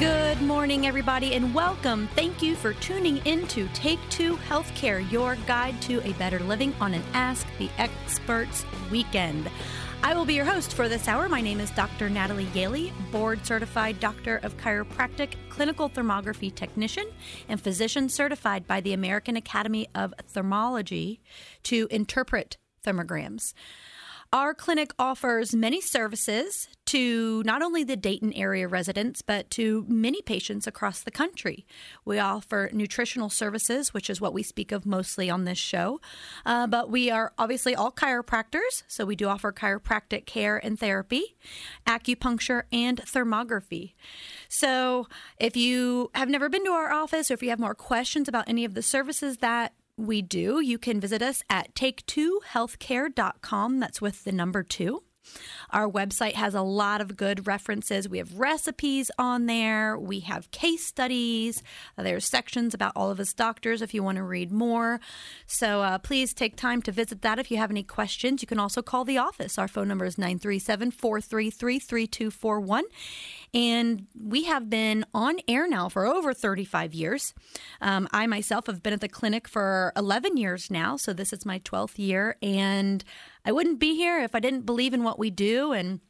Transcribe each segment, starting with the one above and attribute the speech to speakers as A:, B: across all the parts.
A: Good morning, everybody, and welcome. Thank you for tuning in to Take Two Healthcare, your guide to a better living on an Ask the Experts weekend. I will be your host for this hour. My name is Dr. Natalie Yaley, board certified doctor of chiropractic, clinical thermography technician, and physician certified by the American Academy of Thermology to interpret thermograms. Our clinic offers many services to not only the Dayton area residents, but to many patients across the country. We offer nutritional services, which is what we speak of mostly on this show. Uh, but we are obviously all chiropractors, so we do offer chiropractic care and therapy, acupuncture, and thermography. So if you have never been to our office or if you have more questions about any of the services that we do. You can visit us at take2healthcare.com. That's with the number two. Our website has a lot of good references. We have recipes on there. We have case studies. There's sections about all of us doctors if you want to read more. So uh, please take time to visit that. If you have any questions, you can also call the office. Our phone number is 937 433 3241. And we have been on air now for over 35 years. Um, I myself have been at the clinic for 11 years now. So this is my 12th year. And I wouldn't be here if I didn't believe in what we do and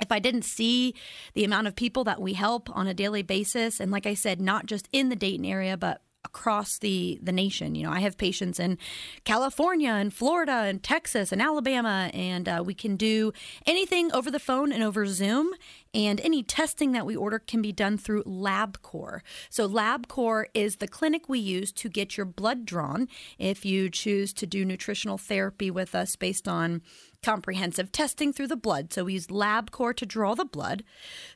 A: if I didn't see the amount of people that we help on a daily basis, and like I said, not just in the Dayton area, but across the the nation. You know, I have patients in California and Florida and Texas and Alabama, and uh, we can do anything over the phone and over Zoom. And any testing that we order can be done through LabCorp. So, LabCorp is the clinic we use to get your blood drawn if you choose to do nutritional therapy with us based on comprehensive testing through the blood. So, we use LabCorp to draw the blood.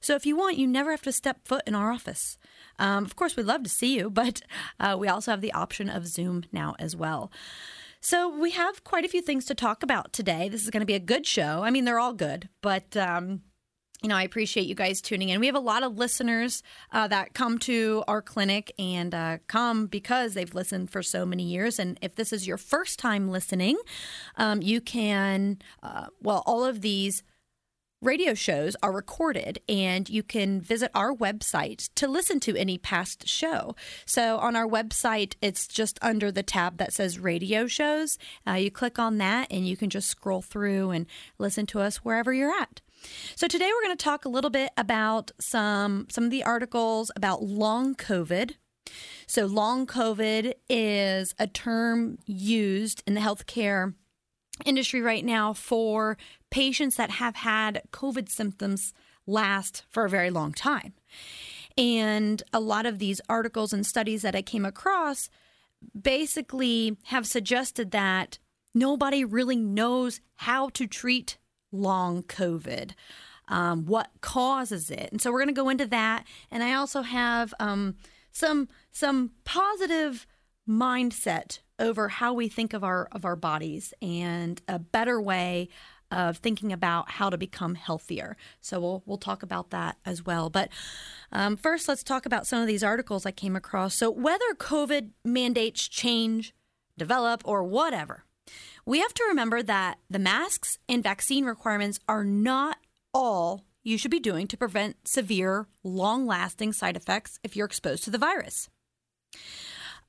A: So, if you want, you never have to step foot in our office. Um, of course, we'd love to see you, but uh, we also have the option of Zoom now as well. So, we have quite a few things to talk about today. This is going to be a good show. I mean, they're all good, but. Um, you know, I appreciate you guys tuning in. We have a lot of listeners uh, that come to our clinic and uh, come because they've listened for so many years. And if this is your first time listening, um, you can, uh, well, all of these radio shows are recorded and you can visit our website to listen to any past show. So on our website, it's just under the tab that says radio shows. Uh, you click on that and you can just scroll through and listen to us wherever you're at. So today we're going to talk a little bit about some some of the articles about long COVID. So long COVID is a term used in the healthcare industry right now for patients that have had COVID symptoms last for a very long time. And a lot of these articles and studies that I came across basically have suggested that nobody really knows how to treat long COVID. Um, what causes it? And so we're going to go into that. And I also have um, some some positive mindset over how we think of our of our bodies and a better way of thinking about how to become healthier. So we'll we'll talk about that as well. But um, first, let's talk about some of these articles I came across. So whether COVID mandates change, develop, or whatever, we have to remember that the masks and vaccine requirements are not all you should be doing to prevent severe, long lasting side effects if you're exposed to the virus.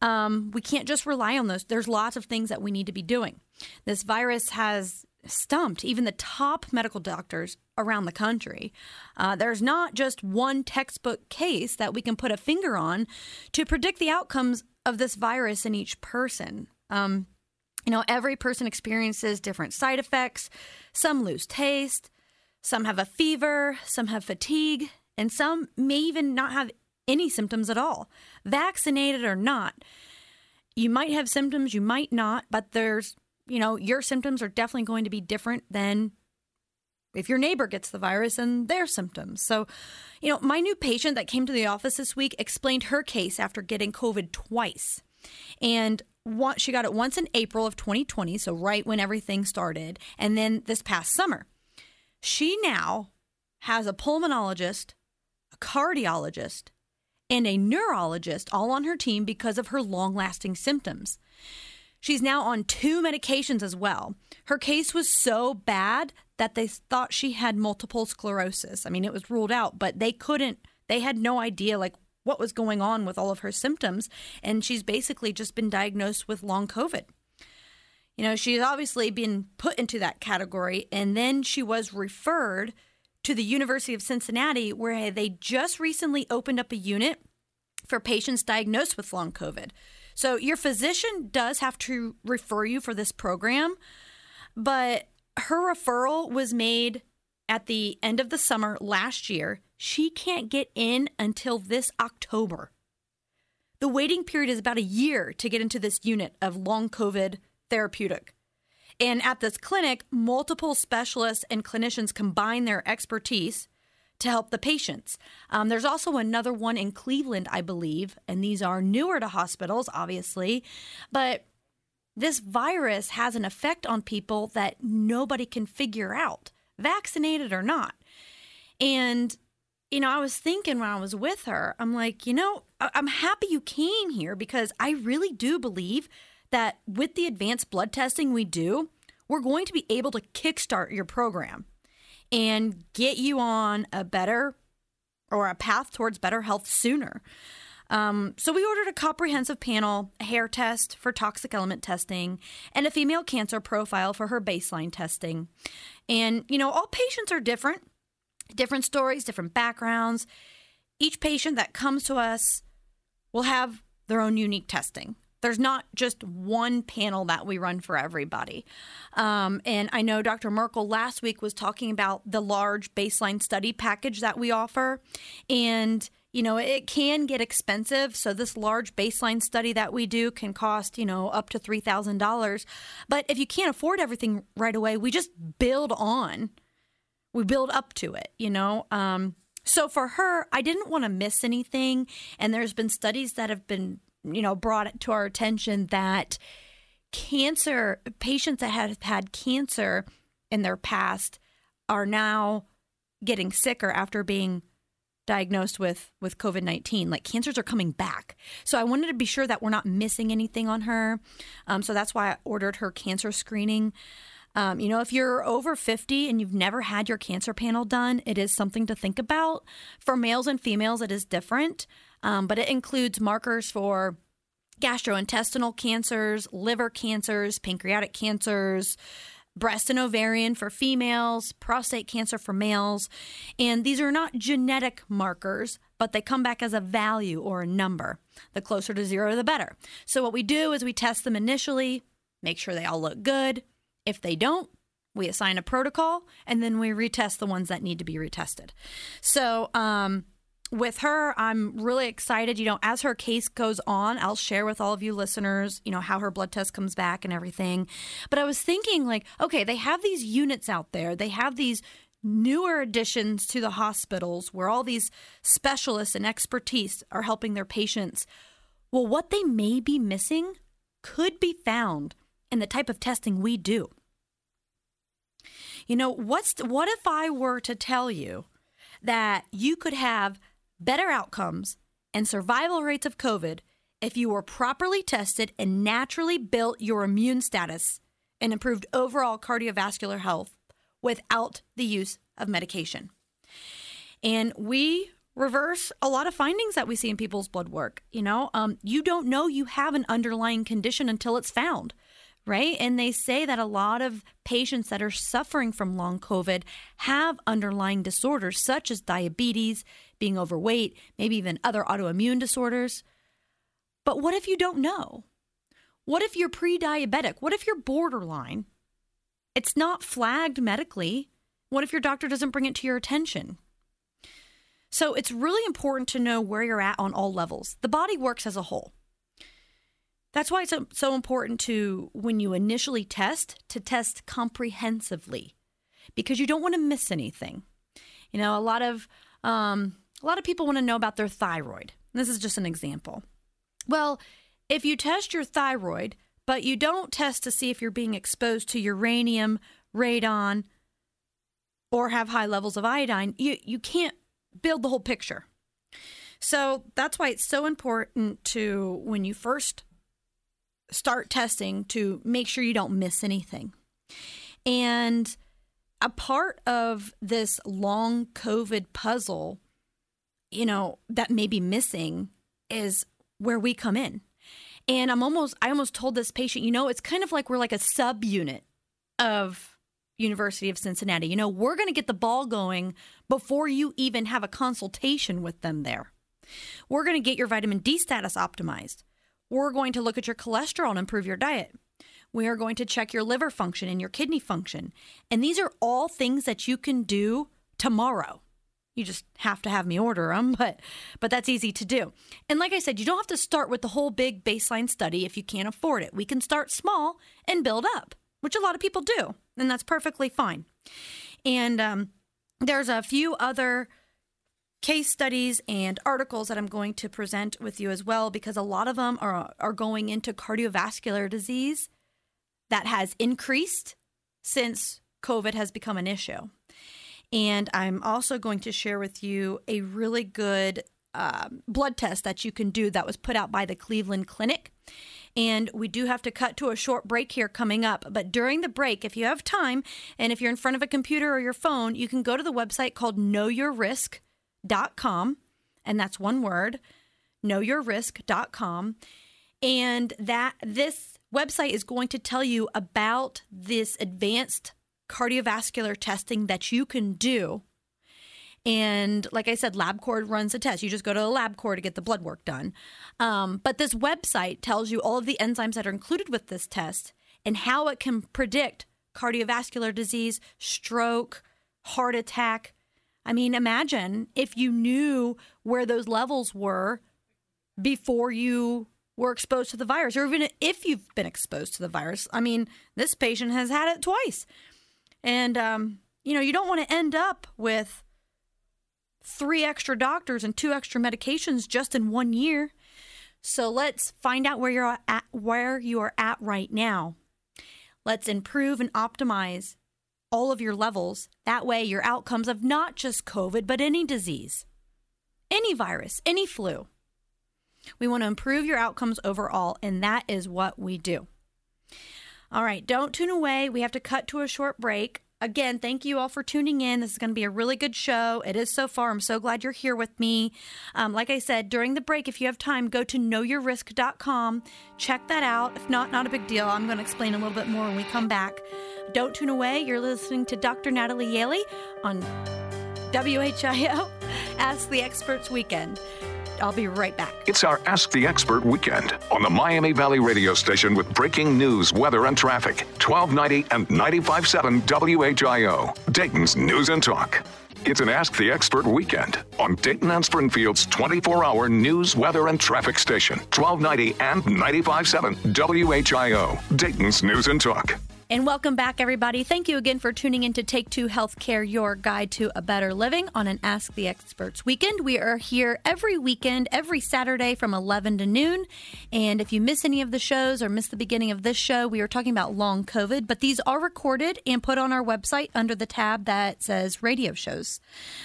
A: Um, we can't just rely on those. There's lots of things that we need to be doing. This virus has stumped even the top medical doctors around the country. Uh, there's not just one textbook case that we can put a finger on to predict the outcomes of this virus in each person. Um, you know, every person experiences different side effects. Some lose taste, some have a fever, some have fatigue, and some may even not have any symptoms at all. Vaccinated or not, you might have symptoms, you might not, but there's, you know, your symptoms are definitely going to be different than if your neighbor gets the virus and their symptoms. So, you know, my new patient that came to the office this week explained her case after getting COVID twice. And one, she got it once in April of 2020, so right when everything started, and then this past summer. She now has a pulmonologist, a cardiologist, and a neurologist all on her team because of her long lasting symptoms. She's now on two medications as well. Her case was so bad that they thought she had multiple sclerosis. I mean, it was ruled out, but they couldn't they had no idea like what was going on with all of her symptoms. And she's basically just been diagnosed with long COVID. You know, she's obviously been put into that category. And then she was referred to the University of Cincinnati, where they just recently opened up a unit for patients diagnosed with long COVID. So your physician does have to refer you for this program, but her referral was made at the end of the summer last year. She can't get in until this October. The waiting period is about a year to get into this unit of long COVID therapeutic. And at this clinic, multiple specialists and clinicians combine their expertise to help the patients. Um, there's also another one in Cleveland, I believe, and these are newer to hospitals, obviously, but this virus has an effect on people that nobody can figure out, vaccinated or not. And, you know, I was thinking when I was with her, I'm like, you know, I'm happy you came here because I really do believe that with the advanced blood testing we do, we're going to be able to kickstart your program and get you on a better or a path towards better health sooner. Um, so we ordered a comprehensive panel, a hair test for toxic element testing, and a female cancer profile for her baseline testing. And, you know, all patients are different, different stories, different backgrounds. Each patient that comes to us will have their own unique testing. There's not just one panel that we run for everybody. Um, and I know Dr. Merkel last week was talking about the large baseline study package that we offer. And you know, it can get expensive. So this large baseline study that we do can cost, you know, up to $3,000. But if you can't afford everything right away, we just build on. We build up to it, you know. Um, so for her, I didn't want to miss anything. And there's been studies that have been you know, brought it to our attention that cancer patients that have had cancer in their past are now getting sicker after being diagnosed with with COVID-19 like cancers are coming back. So I wanted to be sure that we're not missing anything on her. Um, so that's why I ordered her cancer screening. Um, you know if you're over 50 and you've never had your cancer panel done it is something to think about. For males and females it is different um, but it includes markers for gastrointestinal cancers, liver cancers, pancreatic cancers, breast and ovarian for females, prostate cancer for males. And these are not genetic markers, but they come back as a value or a number. The closer to zero, the better. So, what we do is we test them initially, make sure they all look good. If they don't, we assign a protocol and then we retest the ones that need to be retested. So, um, with her, I'm really excited. You know, as her case goes on, I'll share with all of you listeners, you know, how her blood test comes back and everything. But I was thinking, like, okay, they have these units out there, they have these newer additions to the hospitals where all these specialists and expertise are helping their patients. Well, what they may be missing could be found in the type of testing we do. You know, what's what if I were to tell you that you could have better outcomes, and survival rates of COVID if you were properly tested and naturally built your immune status and improved overall cardiovascular health without the use of medication. And we reverse a lot of findings that we see in people's blood work. You know, um, you don't know you have an underlying condition until it's found right? And they say that a lot of patients that are suffering from long COVID have underlying disorders such as diabetes, being overweight, maybe even other autoimmune disorders. But what if you don't know? What if you're pre diabetic? What if you're borderline? It's not flagged medically. What if your doctor doesn't bring it to your attention? So it's really important to know where you're at on all levels. The body works as a whole. That's why it's so important to, when you initially test, to test comprehensively because you don't want to miss anything. You know, a lot of um, a lot of people want to know about their thyroid. This is just an example. Well, if you test your thyroid, but you don't test to see if you're being exposed to uranium, radon, or have high levels of iodine, you, you can't build the whole picture. So that's why it's so important to, when you first start testing to make sure you don't miss anything. And a part of this long COVID puzzle you know, that may be missing is where we come in. And I'm almost, I almost told this patient, you know, it's kind of like we're like a subunit of University of Cincinnati. You know, we're going to get the ball going before you even have a consultation with them there. We're going to get your vitamin D status optimized. We're going to look at your cholesterol and improve your diet. We are going to check your liver function and your kidney function. And these are all things that you can do tomorrow. You just have to have me order them, but but that's easy to do. And like I said, you don't have to start with the whole big baseline study if you can't afford it. We can start small and build up, which a lot of people do, and that's perfectly fine. And um, there's a few other case studies and articles that I'm going to present with you as well because a lot of them are are going into cardiovascular disease that has increased since COVID has become an issue. And I'm also going to share with you a really good um, blood test that you can do that was put out by the Cleveland Clinic. And we do have to cut to a short break here coming up. But during the break, if you have time and if you're in front of a computer or your phone, you can go to the website called knowyourrisk.com. And that's one word knowyourrisk.com. And that this website is going to tell you about this advanced cardiovascular testing that you can do. And like I said, LabCorp runs a test. You just go to the LabCorp to get the blood work done. Um, but this website tells you all of the enzymes that are included with this test and how it can predict cardiovascular disease, stroke, heart attack. I mean, imagine if you knew where those levels were before you were exposed to the virus, or even if you've been exposed to the virus. I mean, this patient has had it twice. And, um, you know, you don't want to end up with three extra doctors and two extra medications just in one year. So let's find out where you're at, where you are at right now. Let's improve and optimize all of your levels. That way, your outcomes of not just COVID, but any disease, any virus, any flu. We want to improve your outcomes overall, and that is what we do. All right, don't tune away. We have to cut to a short break. Again, thank you all for tuning in. This is going to be a really good show. It is so far. I'm so glad you're here with me. Um, like I said, during the break, if you have time, go to knowyourrisk.com. Check that out. If not, not a big deal. I'm going to explain a little bit more when we come back. Don't tune away. You're listening to Dr. Natalie Yaley on WHIO Ask the Experts Weekend. I'll be right back.
B: It's our Ask the Expert weekend on the Miami Valley radio station with breaking news, weather, and traffic. 1290 and 95.7 WHIO, Dayton's News and Talk. It's an Ask the Expert weekend on Dayton and Springfield's 24 hour news, weather, and traffic station. 1290 and 95.7 WHIO, Dayton's News and Talk.
A: And welcome back, everybody. Thank you again for tuning in to Take Two Healthcare, your guide to a better living on an Ask the Experts weekend. We are here every weekend, every Saturday from 11 to noon. And if you miss any of the shows or miss the beginning of this show, we are talking about long COVID, but these are recorded and put on our website under the tab that says radio shows.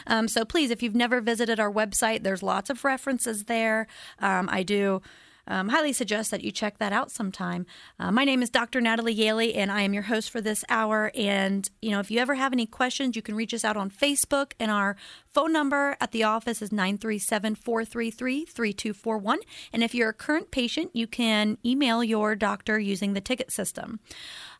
A: Um, so please, if you've never visited our website, there's lots of references there. Um, I do um, highly suggest that you check that out sometime. Uh, my name is Dr. Natalie Yaley, and I am your host for this hour. And, you know, if you ever have any questions, you can reach us out on Facebook, and our phone number at the office is 937 433 3241. And if you're a current patient, you can email your doctor using the ticket system.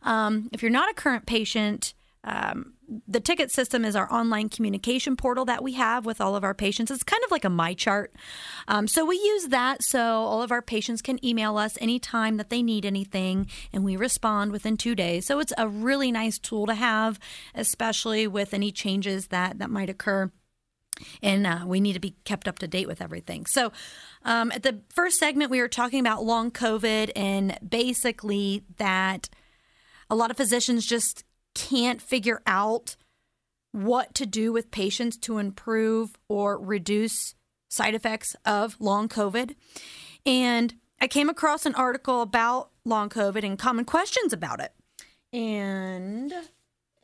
A: Um, if you're not a current patient, um, the ticket system is our online communication portal that we have with all of our patients. It's kind of like a MyChart. Um, so we use that so all of our patients can email us anytime that they need anything and we respond within two days. So it's a really nice tool to have, especially with any changes that, that might occur and uh, we need to be kept up to date with everything. So, um, at the first segment, we were talking about long COVID and basically that a lot of physicians just can't figure out what to do with patients to improve or reduce side effects of long COVID. And I came across an article about long COVID and common questions about it. And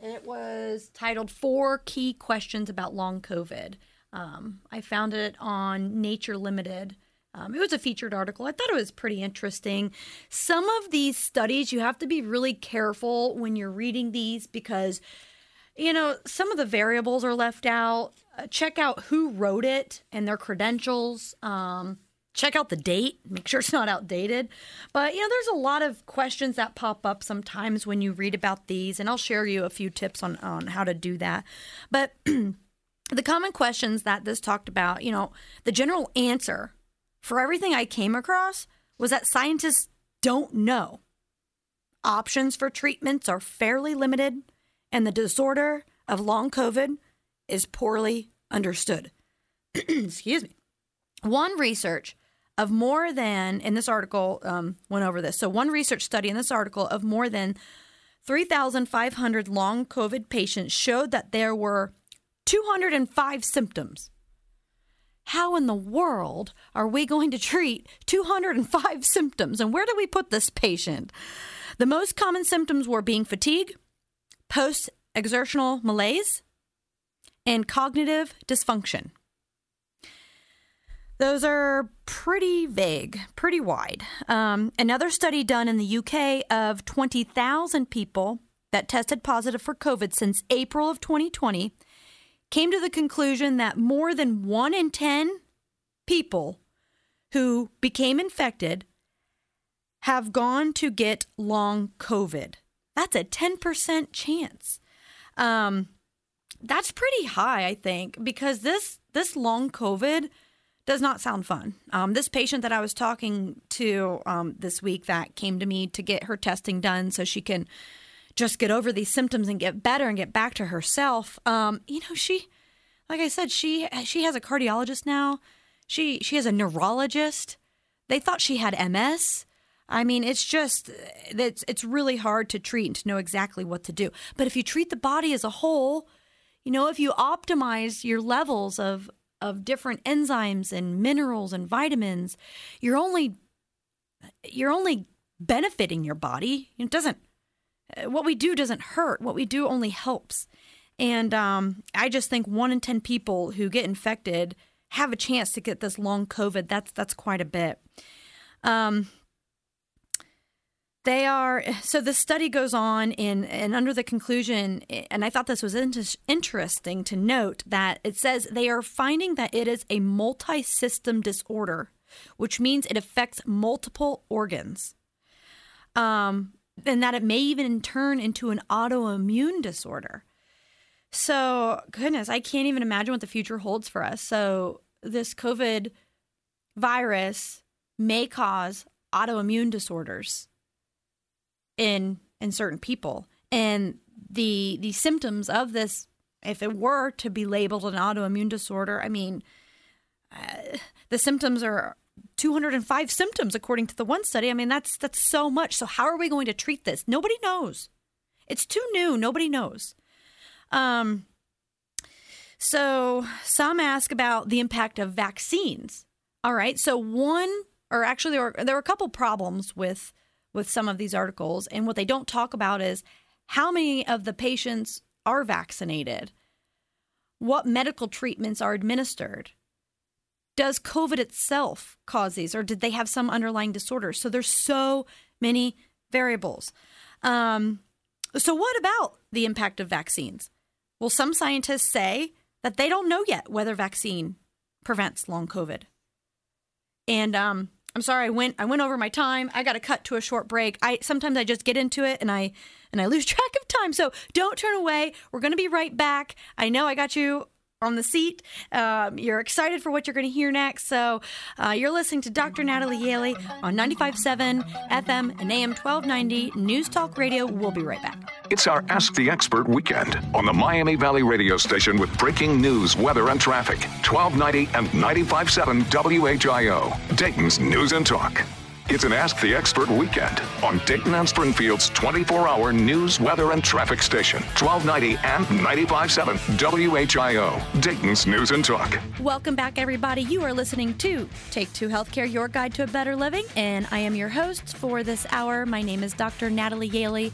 A: it was titled Four Key Questions About Long COVID. Um, I found it on Nature Limited. Um, it was a featured article. I thought it was pretty interesting. Some of these studies, you have to be really careful when you're reading these because you know, some of the variables are left out. Uh, check out who wrote it and their credentials. Um, check out the date, make sure it's not outdated. But, you know, there's a lot of questions that pop up sometimes when you read about these, and I'll share you a few tips on, on how to do that. But the common questions that this talked about, you know, the general answer for everything I came across was that scientists don't know. Options for treatments are fairly limited, and the disorder of long COVID is poorly understood. Excuse me. One research of more than, in this article, um, went over this. So, one research study in this article of more than 3,500 long COVID patients showed that there were 205 symptoms. How in the world are we going to treat 205 symptoms? And where do we put this patient? The most common symptoms were being fatigue, post exertional malaise, and cognitive dysfunction. Those are pretty vague, pretty wide. Um, another study done in the UK of 20,000 people that tested positive for COVID since April of 2020 came to the conclusion that more than one in 10 people who became infected have gone to get long COVID. That's a 10% chance. Um, that's pretty high, I think, because this this long COVID does not sound fun. Um, this patient that I was talking to um, this week that came to me to get her testing done so she can just get over these symptoms and get better and get back to herself. Um, you know, she, like I said, she she has a cardiologist now. She she has a neurologist. They thought she had MS. I mean, it's just it's it's really hard to treat and to know exactly what to do. But if you treat the body as a whole, you know, if you optimize your levels of of different enzymes and minerals and vitamins, you're only you're only benefiting your body. It doesn't what we do doesn't hurt. What we do only helps. And um, I just think one in ten people who get infected have a chance to get this long COVID. That's that's quite a bit. Um, they are so the study goes on in and under the conclusion and I thought this was interesting to note that it says they are finding that it is a multi-system disorder, which means it affects multiple organs. Um, and that it may even turn into an autoimmune disorder. So, goodness, I can't even imagine what the future holds for us. So, this COVID virus may cause autoimmune disorders in in certain people and the the symptoms of this if it were to be labeled an autoimmune disorder i mean uh, the symptoms are 205 symptoms according to the one study. I mean that's that's so much. So how are we going to treat this? Nobody knows. It's too new. Nobody knows. Um so some ask about the impact of vaccines. All right. So one or actually there were, there were a couple problems with with some of these articles. And what they don't talk about is how many of the patients are vaccinated, what medical treatments are administered. Does COVID itself cause these, or did they have some underlying disorder? So there's so many variables. Um, so, what about the impact of vaccines? Well, some scientists say that they don't know yet whether vaccine prevents long COVID. And um, I'm sorry, I went I went over my time. I got to cut to a short break. I sometimes I just get into it and I and I lose track of time. So don't turn away. We're going to be right back. I know I got you on the seat. Um, you're excited for what you're going to hear next. So uh, you're listening to Dr. Natalie Yaley on 95.7 FM and AM 1290 News Talk Radio. We'll be right back.
B: It's our Ask the Expert weekend on the Miami Valley radio station with breaking news, weather, and traffic. 1290 and 95.7 WHIO, Dayton's News and Talk. It's an Ask the Expert weekend on Dayton and Springfield's 24 hour news, weather, and traffic station, 1290 and 95.7 WHIO, Dayton's News and Talk.
A: Welcome back, everybody. You are listening to Take Two Healthcare, your guide to a better living. And I am your host for this hour. My name is Dr. Natalie Yaley.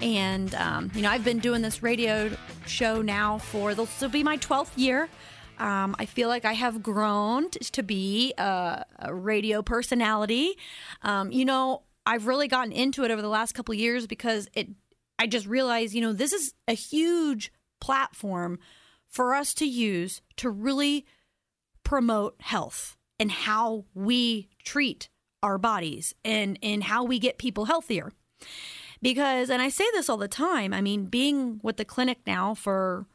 A: And, um, you know, I've been doing this radio show now for this will be my 12th year. Um, I feel like I have grown to be a, a radio personality. Um, you know, I've really gotten into it over the last couple years because it. I just realized, you know, this is a huge platform for us to use to really promote health and how we treat our bodies and, and how we get people healthier. Because, and I say this all the time, I mean, being with the clinic now for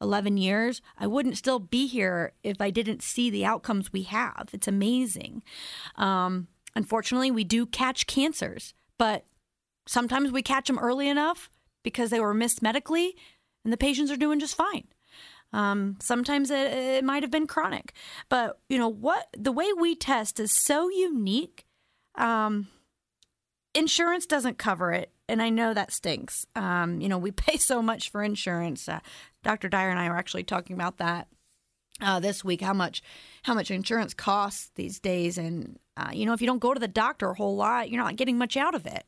A: 11 years, I wouldn't still be here if I didn't see the outcomes we have. It's amazing. Um, unfortunately, we do catch cancers, but sometimes we catch them early enough because they were missed medically and the patients are doing just fine. Um, sometimes it, it might have been chronic, but you know what? The way we test is so unique. Um, insurance doesn't cover it, and I know that stinks. Um, you know, we pay so much for insurance. Uh, Dr. Dyer and I were actually talking about that uh, this week. How much, how much insurance costs these days, and uh, you know, if you don't go to the doctor a whole lot, you're not getting much out of it.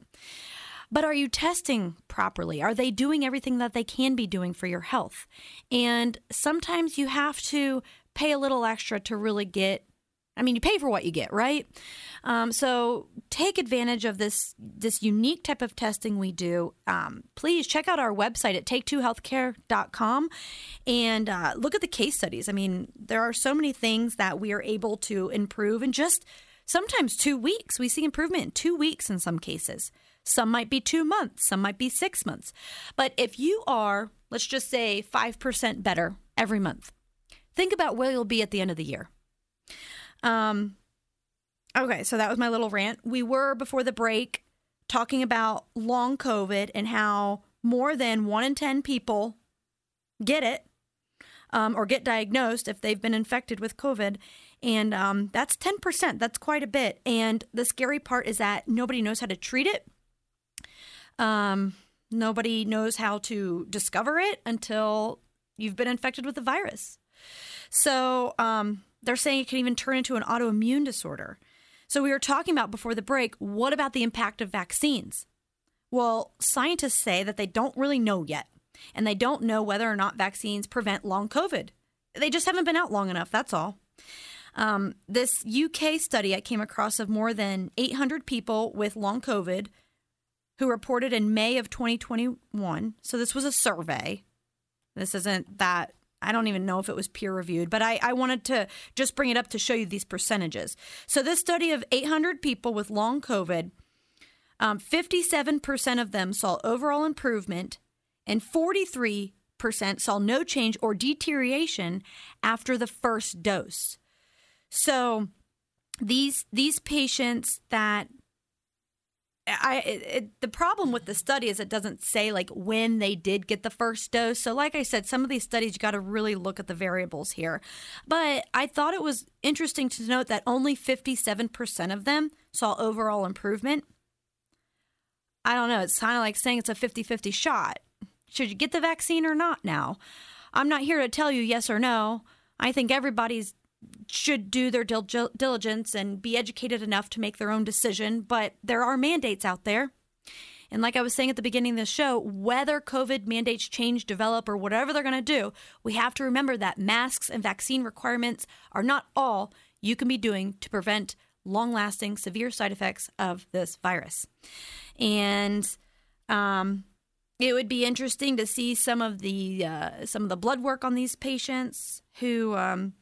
A: But are you testing properly? Are they doing everything that they can be doing for your health? And sometimes you have to pay a little extra to really get I mean, you pay for what you get, right? Um, so take advantage of this this unique type of testing we do. Um, please check out our website at take2healthcare.com and uh, look at the case studies. I mean, there are so many things that we are able to improve in just sometimes two weeks. We see improvement in two weeks in some cases. Some might be two months, some might be six months. But if you are, let's just say, 5% better every month, think about where you'll be at the end of the year. Um, okay, so that was my little rant. We were before the break talking about long COVID and how more than one in 10 people get it um, or get diagnosed if they've been infected with COVID. And um, that's 10%. That's quite a bit. And the scary part is that nobody knows how to treat it. Um, nobody knows how to discover it until you've been infected with the virus. So um, they're saying it can even turn into an autoimmune disorder. So we were talking about before the break what about the impact of vaccines? Well, scientists say that they don't really know yet, and they don't know whether or not vaccines prevent long COVID. They just haven't been out long enough, that's all. Um, this UK study I came across of more than 800 people with long COVID who reported in May of 2021. So this was a survey. This isn't that I don't even know if it was peer reviewed, but I, I, wanted to just bring it up to show you these percentages. So, this study of 800 people with long COVID, um, 57% of them saw overall improvement, and 43% saw no change or deterioration after the first dose. So, these these patients that I it, the problem with the study is it doesn't say like when they did get the first dose. So like I said, some of these studies you got to really look at the variables here. But I thought it was interesting to note that only 57% of them saw overall improvement. I don't know, it's kind of like saying it's a 50-50 shot. Should you get the vaccine or not now? I'm not here to tell you yes or no. I think everybody's should do their dil- diligence and be educated enough to make their own decision, but there are mandates out there. And like I was saying at the beginning of the show, whether COVID mandates change, develop, or whatever they're going to do, we have to remember that masks and vaccine requirements are not all you can be doing to prevent long lasting severe side effects of this virus. And um, it would be interesting to see some of the uh, some of the blood work on these patients who um,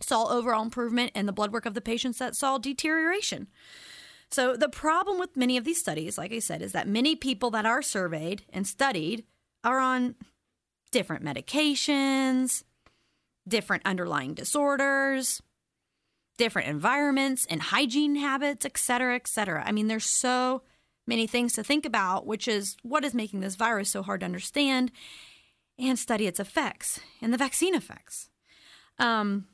A: saw overall improvement and the blood work of the patients that saw deterioration. So, the problem with many of these studies, like I said, is that many people that are surveyed and studied are on different medications, different underlying disorders, different environments and hygiene habits, et cetera, et cetera. I mean, there's so many things to think about, which is what is making this virus so hard to understand and study its effects and the vaccine effects. Um,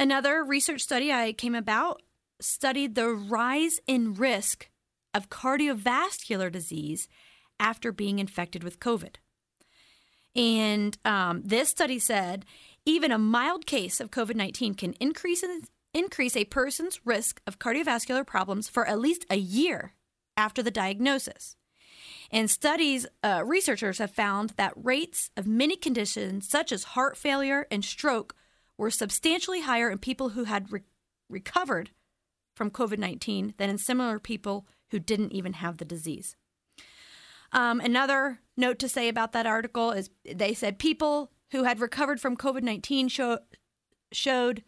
A: Another research study I came about studied the rise in risk of cardiovascular disease after being infected with COVID. And um, this study said even a mild case of COVID 19 can increase, in, increase a person's risk of cardiovascular problems for at least a year after the diagnosis. And studies, uh, researchers have found that rates of many conditions such as heart failure and stroke were substantially higher in people who had re- recovered from COVID 19 than in similar people who didn't even have the disease. Um, another note to say about that article is they said people who had recovered from COVID 19 show, showed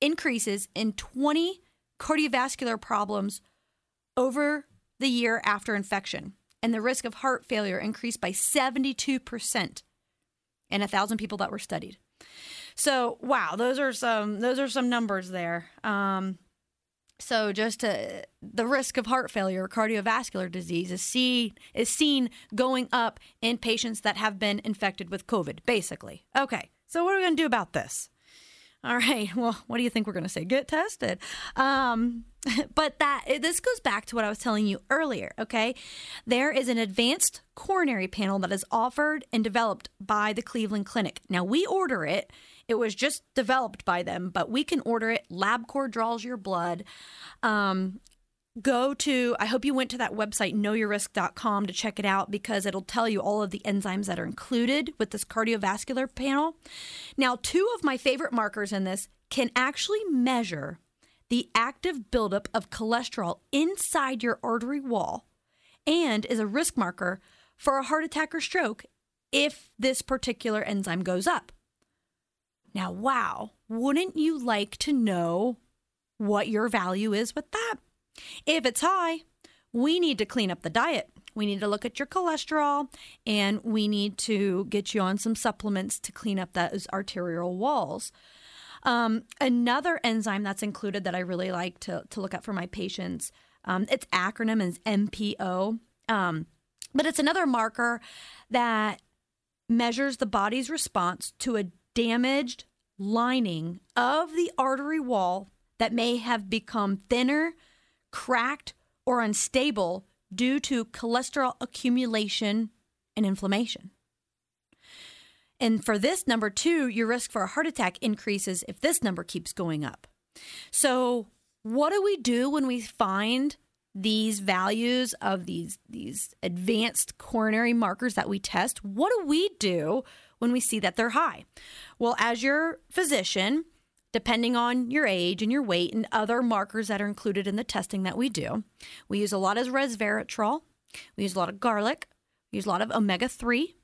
A: increases in 20 cardiovascular problems over the year after infection, and the risk of heart failure increased by 72% in a thousand people that were studied. So, wow, those are some those are some numbers there. Um, so, just to, the risk of heart failure, cardiovascular disease, is seen is seen going up in patients that have been infected with COVID. Basically, okay. So, what are we going to do about this? All right. Well, what do you think we're going to say? Get tested. Um, but that this goes back to what I was telling you earlier. Okay, there is an advanced coronary panel that is offered and developed by the Cleveland Clinic. Now we order it it was just developed by them, but we can order it. LabCorp draws your blood. Um, go to i hope you went to that website knowyourrisk.com to check it out because it'll tell you all of the enzymes that are included with this cardiovascular panel now two of my favorite markers in this can actually measure the active buildup of cholesterol inside your artery wall and is a risk marker for a heart attack or stroke if this particular enzyme goes up now, wow, wouldn't you like to know what your value is with that? If it's high, we need to clean up the diet. We need to look at your cholesterol and we need to get you on some supplements to clean up those arterial walls. Um, another enzyme that's included that I really like to, to look at for my patients, um, its acronym is MPO, um, but it's another marker that measures the body's response to a damaged lining of the artery wall that may have become thinner, cracked, or unstable due to cholesterol accumulation and inflammation. And for this number two, your risk for a heart attack increases if this number keeps going up. So, what do we do when we find these values of these these advanced coronary markers that we test? What do we do when we see that they're high? Well, as your physician, depending on your age and your weight and other markers that are included in the testing that we do, we use a lot of resveratrol, we use a lot of garlic, we use a lot of omega 3.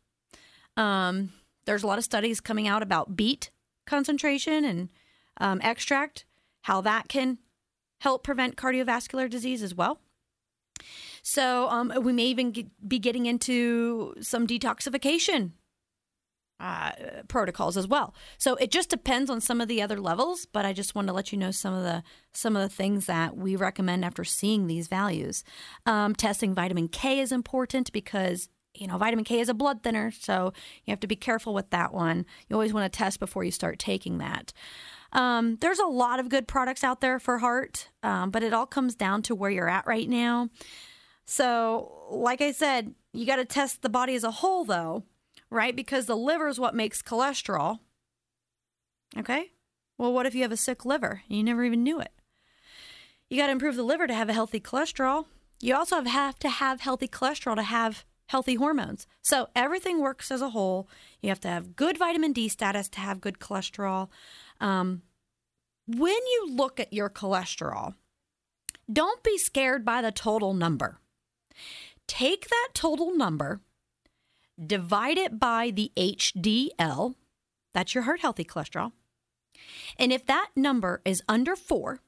A: Um, there's a lot of studies coming out about beet concentration and um, extract, how that can help prevent cardiovascular disease as well. So, um, we may even get, be getting into some detoxification uh, protocols as well. So it just depends on some of the other levels, but I just want to let you know some of the some of the things that we recommend after seeing these values. Um, testing vitamin K is important because you know vitamin K is a blood thinner, so you have to be careful with that one. You always want to test before you start taking that. Um, there's a lot of good products out there for heart, um, but it all comes down to where you're at right now. So, like I said, you got to test the body as a whole, though right? Because the liver is what makes cholesterol. Okay? Well, what if you have a sick liver and you never even knew it? You got to improve the liver to have a healthy cholesterol. You also have to have healthy cholesterol to have healthy hormones. So everything works as a whole. You have to have good vitamin D status to have good cholesterol. Um, when you look at your cholesterol, don't be scared by the total number. Take that total number divide it by the HDL, that's your heart healthy cholesterol. And if that number is under four,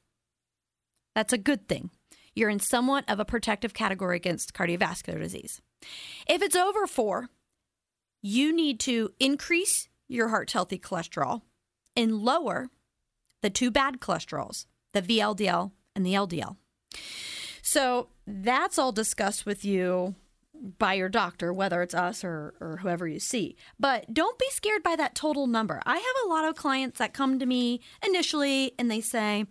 A: that's a good thing. You're in somewhat of a protective category against cardiovascular disease. If it's over four, you need to increase your heart healthy cholesterol and lower the two bad cholesterols, the VLDL and the LDL. So that's all discussed with you by your doctor, whether it's us or, or whoever you see. But don't be scared by that total number. I have a lot of clients that come to me initially and they say,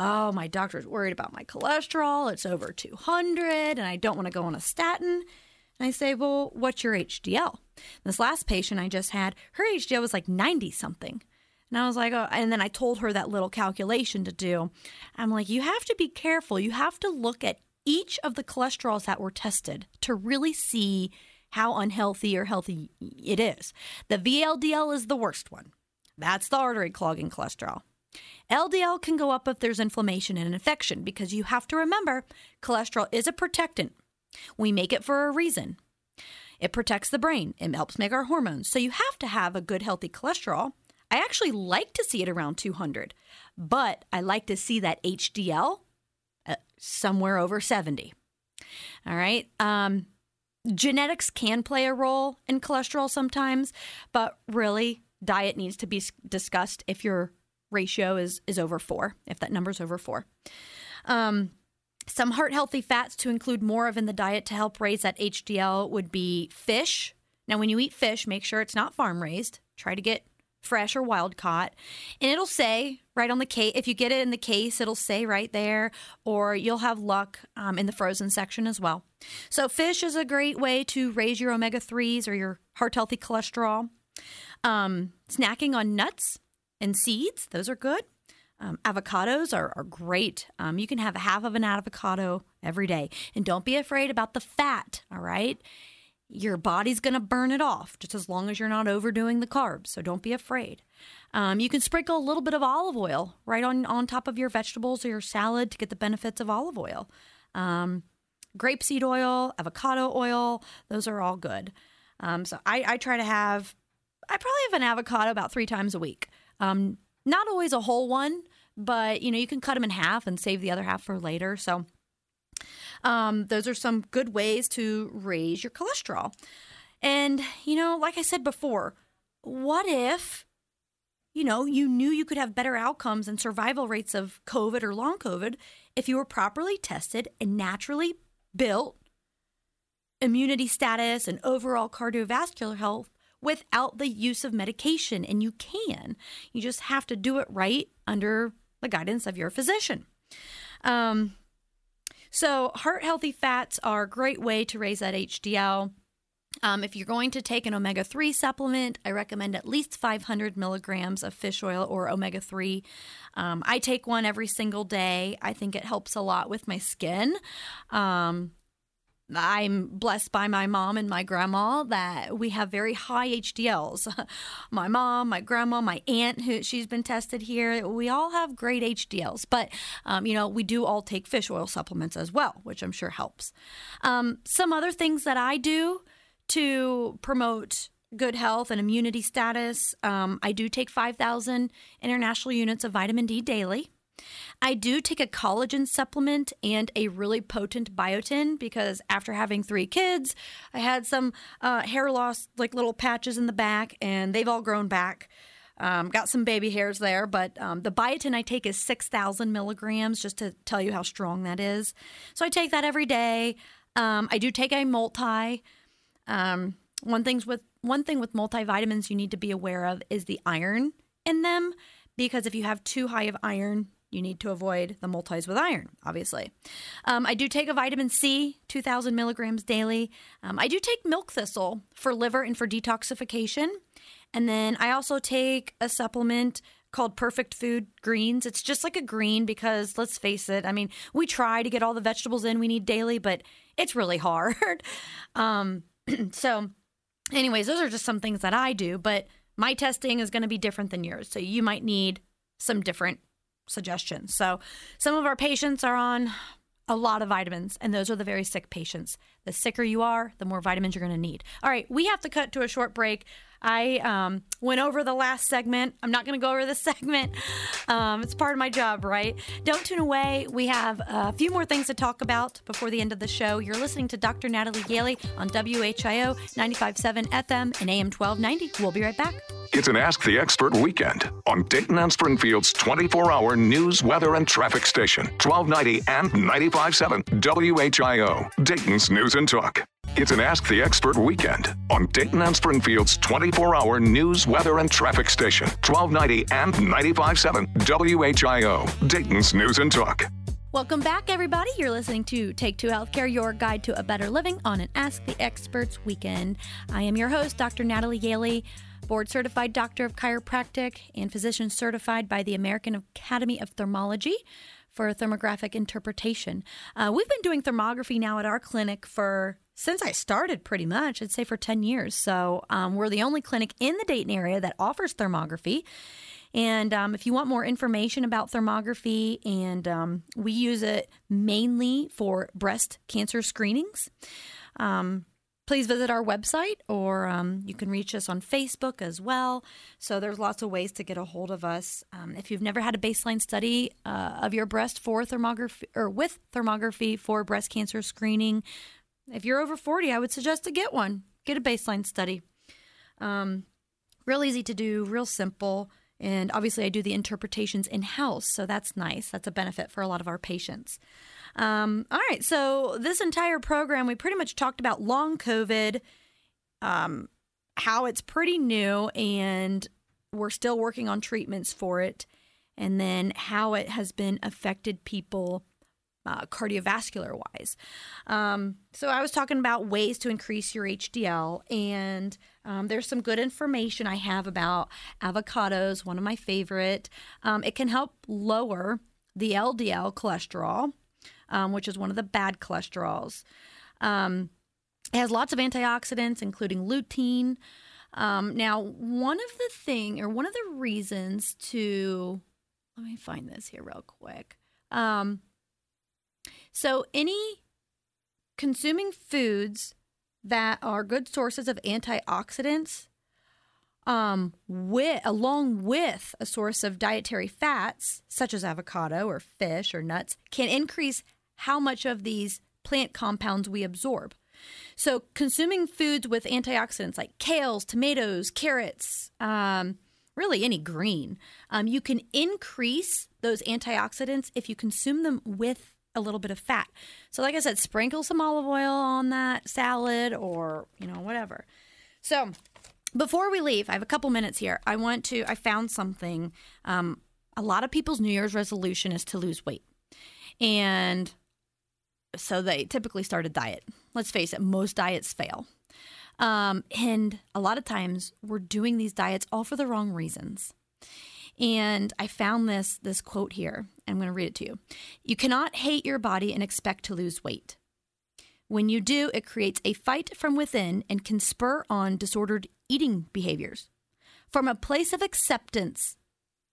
A: Oh, my doctor's worried about my cholesterol. It's over 200 and I don't want to go on a statin. And I say, Well, what's your HDL? This last patient I just had, her HDL was like 90 something. And I was like, oh, and then I told her that little calculation to do. I'm like, you have to be careful. You have to look at each of the cholesterols that were tested to really see how unhealthy or healthy it is. The VLDL is the worst one. That's the artery clogging cholesterol. LDL can go up if there's inflammation and infection because you have to remember cholesterol is a protectant. We make it for a reason. It protects the brain. It helps make our hormones. So you have to have a good, healthy cholesterol. I actually like to see it around 200, but I like to see that HDL uh, somewhere over 70. All right. Um, genetics can play a role in cholesterol sometimes, but really, diet needs to be discussed if your ratio is is over four, if that number is over four. Um, some heart healthy fats to include more of in the diet to help raise that HDL would be fish. Now, when you eat fish, make sure it's not farm raised. Try to get fresh or wild caught. And it'll say right on the case, if you get it in the case, it'll say right there, or you'll have luck um, in the frozen section as well. So, fish is a great way to raise your omega 3s or your heart healthy cholesterol. Um, snacking on nuts and seeds, those are good. Um, avocados are, are great. Um, you can have half of an avocado every day. And don't be afraid about the fat, all right? Your body's going to burn it off just as long as you're not overdoing the carbs. So don't be afraid. Um, you can sprinkle a little bit of olive oil right on, on top of your vegetables or your salad to get the benefits of olive oil. Um, grapeseed oil, avocado oil, those are all good. Um, so I, I, try to have, I probably have an avocado about three times a week. Um, not always a whole one, but you know, you can cut them in half and save the other half for later. So um, those are some good ways to raise your cholesterol. And, you know, like I said before, what if, you know, you knew you could have better outcomes and survival rates of COVID or long COVID if you were properly tested and naturally built immunity status and overall cardiovascular health without the use of medication. And you can. You just have to do it right under the guidance of your physician. Um, so, heart healthy fats are a great way to raise that HDL. Um, if you're going to take an omega 3 supplement, I recommend at least 500 milligrams of fish oil or omega 3. Um, I take one every single day. I think it helps a lot with my skin. Um, I'm blessed by my mom and my grandma that we have very high HDLs. my mom, my grandma, my aunt, who she's been tested here, we all have great HDLs. But um, you know, we do all take fish oil supplements as well, which I'm sure helps. Um, some other things that I do to promote good health and immunity status, um, I do take 5,000 international units of vitamin D daily. I do take a collagen supplement and a really potent biotin because after having three kids, I had some uh, hair loss, like little patches in the back, and they've all grown back. Um, got some baby hairs there, but um, the biotin I take is 6,000 milligrams, just to tell you how strong that is. So I take that every day. Um, I do take a multi. Um, one things with one thing with multivitamins you need to be aware of is the iron in them, because if you have too high of iron, you need to avoid the multis with iron, obviously. Um, I do take a vitamin C, 2,000 milligrams daily. Um, I do take milk thistle for liver and for detoxification. And then I also take a supplement called Perfect Food Greens. It's just like a green because let's face it, I mean, we try to get all the vegetables in we need daily, but it's really hard. um, so, anyways, those are just some things that I do, but my testing is going to be different than yours. So, you might need some different suggestions. So some of our patients are on a lot of vitamins, and those are the very sick patients. The sicker you are, the more vitamins you're going to need. All right, we have to cut to a short break. I um, went over the last segment. I'm not going to go over this segment. Um, it's part of my job, right? Don't tune away. We have a few more things to talk about before the end of the show. You're listening to Dr. Natalie Gailey on WHIO 95.7 FM and AM 1290. We'll be right back.
B: It's an Ask the Expert weekend on Dayton and Springfield's 24 hour news, weather, and traffic station, 1290 and 95.7 WHIO, Dayton's News and Talk. It's an Ask the Expert weekend on Dayton and Springfield's 24 hour news, weather, and traffic station, 1290 and 95.7 WHIO, Dayton's News and Talk.
A: Welcome back, everybody. You're listening to Take Two Healthcare, your guide to a better living on an Ask the Experts weekend. I am your host, Dr. Natalie Gailey, board certified doctor of chiropractic and physician certified by the American Academy of Thermology for thermographic interpretation. Uh, we've been doing thermography now at our clinic for since I started, pretty much, I'd say for 10 years. So um, we're the only clinic in the Dayton area that offers thermography. And um, if you want more information about thermography, and um, we use it mainly for breast cancer screenings. Um, please visit our website or um, you can reach us on Facebook as well. So there's lots of ways to get a hold of us. Um, if you've never had a baseline study uh, of your breast for thermography or with thermography for breast cancer screening, if you're over 40, I would suggest to get one. Get a baseline study. Um, real easy to do, real simple. And obviously, I do the interpretations in house, so that's nice. That's a benefit for a lot of our patients. Um, all right, so this entire program, we pretty much talked about long COVID, um, how it's pretty new, and we're still working on treatments for it, and then how it has been affected people uh, cardiovascular wise. Um, so I was talking about ways to increase your HDL, and um, there's some good information I have about avocados, one of my favorite. Um, it can help lower the LDL cholesterol, um, which is one of the bad cholesterols. Um, it has lots of antioxidants, including lutein. Um, now, one of the thing or one of the reasons to let me find this here real quick. Um, so, any consuming foods that are good sources of antioxidants, um, with along with a source of dietary fats such as avocado or fish or nuts, can increase how much of these plant compounds we absorb. So, consuming foods with antioxidants like kales, tomatoes, carrots, um, really any green, um, you can increase those antioxidants if you consume them with a little bit of fat. So, like I said, sprinkle some olive oil on that salad or, you know, whatever. So, before we leave, I have a couple minutes here. I want to, I found something. Um, a lot of people's New Year's resolution is to lose weight. And so they typically start a diet. Let's face it, most diets fail. Um, and a lot of times we're doing these diets all for the wrong reasons. And I found this this quote here. I'm going to read it to you. You cannot hate your body and expect to lose weight. When you do, it creates a fight from within and can spur on disordered eating behaviors. From a place of acceptance,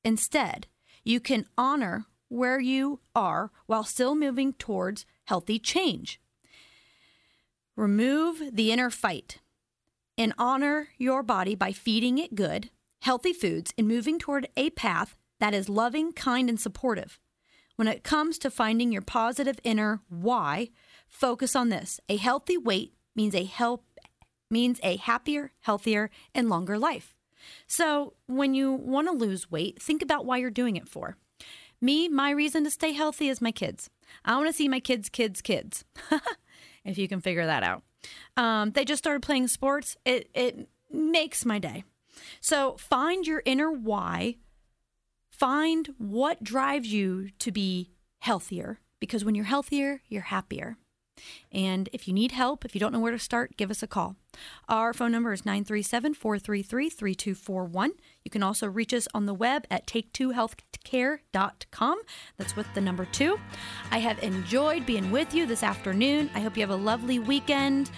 A: instead, you can honor where you are while still moving towards healthy change. Remove the inner fight and honor your body by feeding it good, healthy foods and moving toward a path that is loving, kind, and supportive. When it comes to finding your positive inner why, focus on this. A healthy weight means a help means a happier, healthier, and longer life. So, when you want to lose weight, think about why you're doing it for. Me, my reason to stay healthy is my kids. I want to see my kids' kids' kids. if you can figure that out. Um, they just started playing sports. It it makes my day. So find your inner why. Find what drives you to be healthier because when you're healthier, you're happier. And if you need help, if you don't know where to start, give us a call. Our phone number is 937 433 3241. You can also reach us on the web at take2healthcare.com. That's with the number two. I have enjoyed being with you this afternoon. I hope you have a lovely weekend.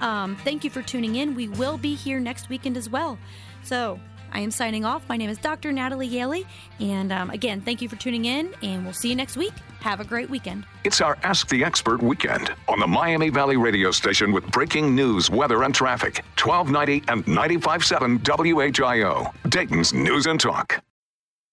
A: Um, thank you for tuning in. We will be here next weekend as well. So I am signing off. My name is Dr. Natalie Gailey. And um, again, thank you for tuning in, and we'll see you next week. Have a great weekend.
B: It's our Ask the Expert weekend on the Miami Valley radio station with breaking news, weather, and traffic. 1290 and 95.7 WHIO, Dayton's News and Talk.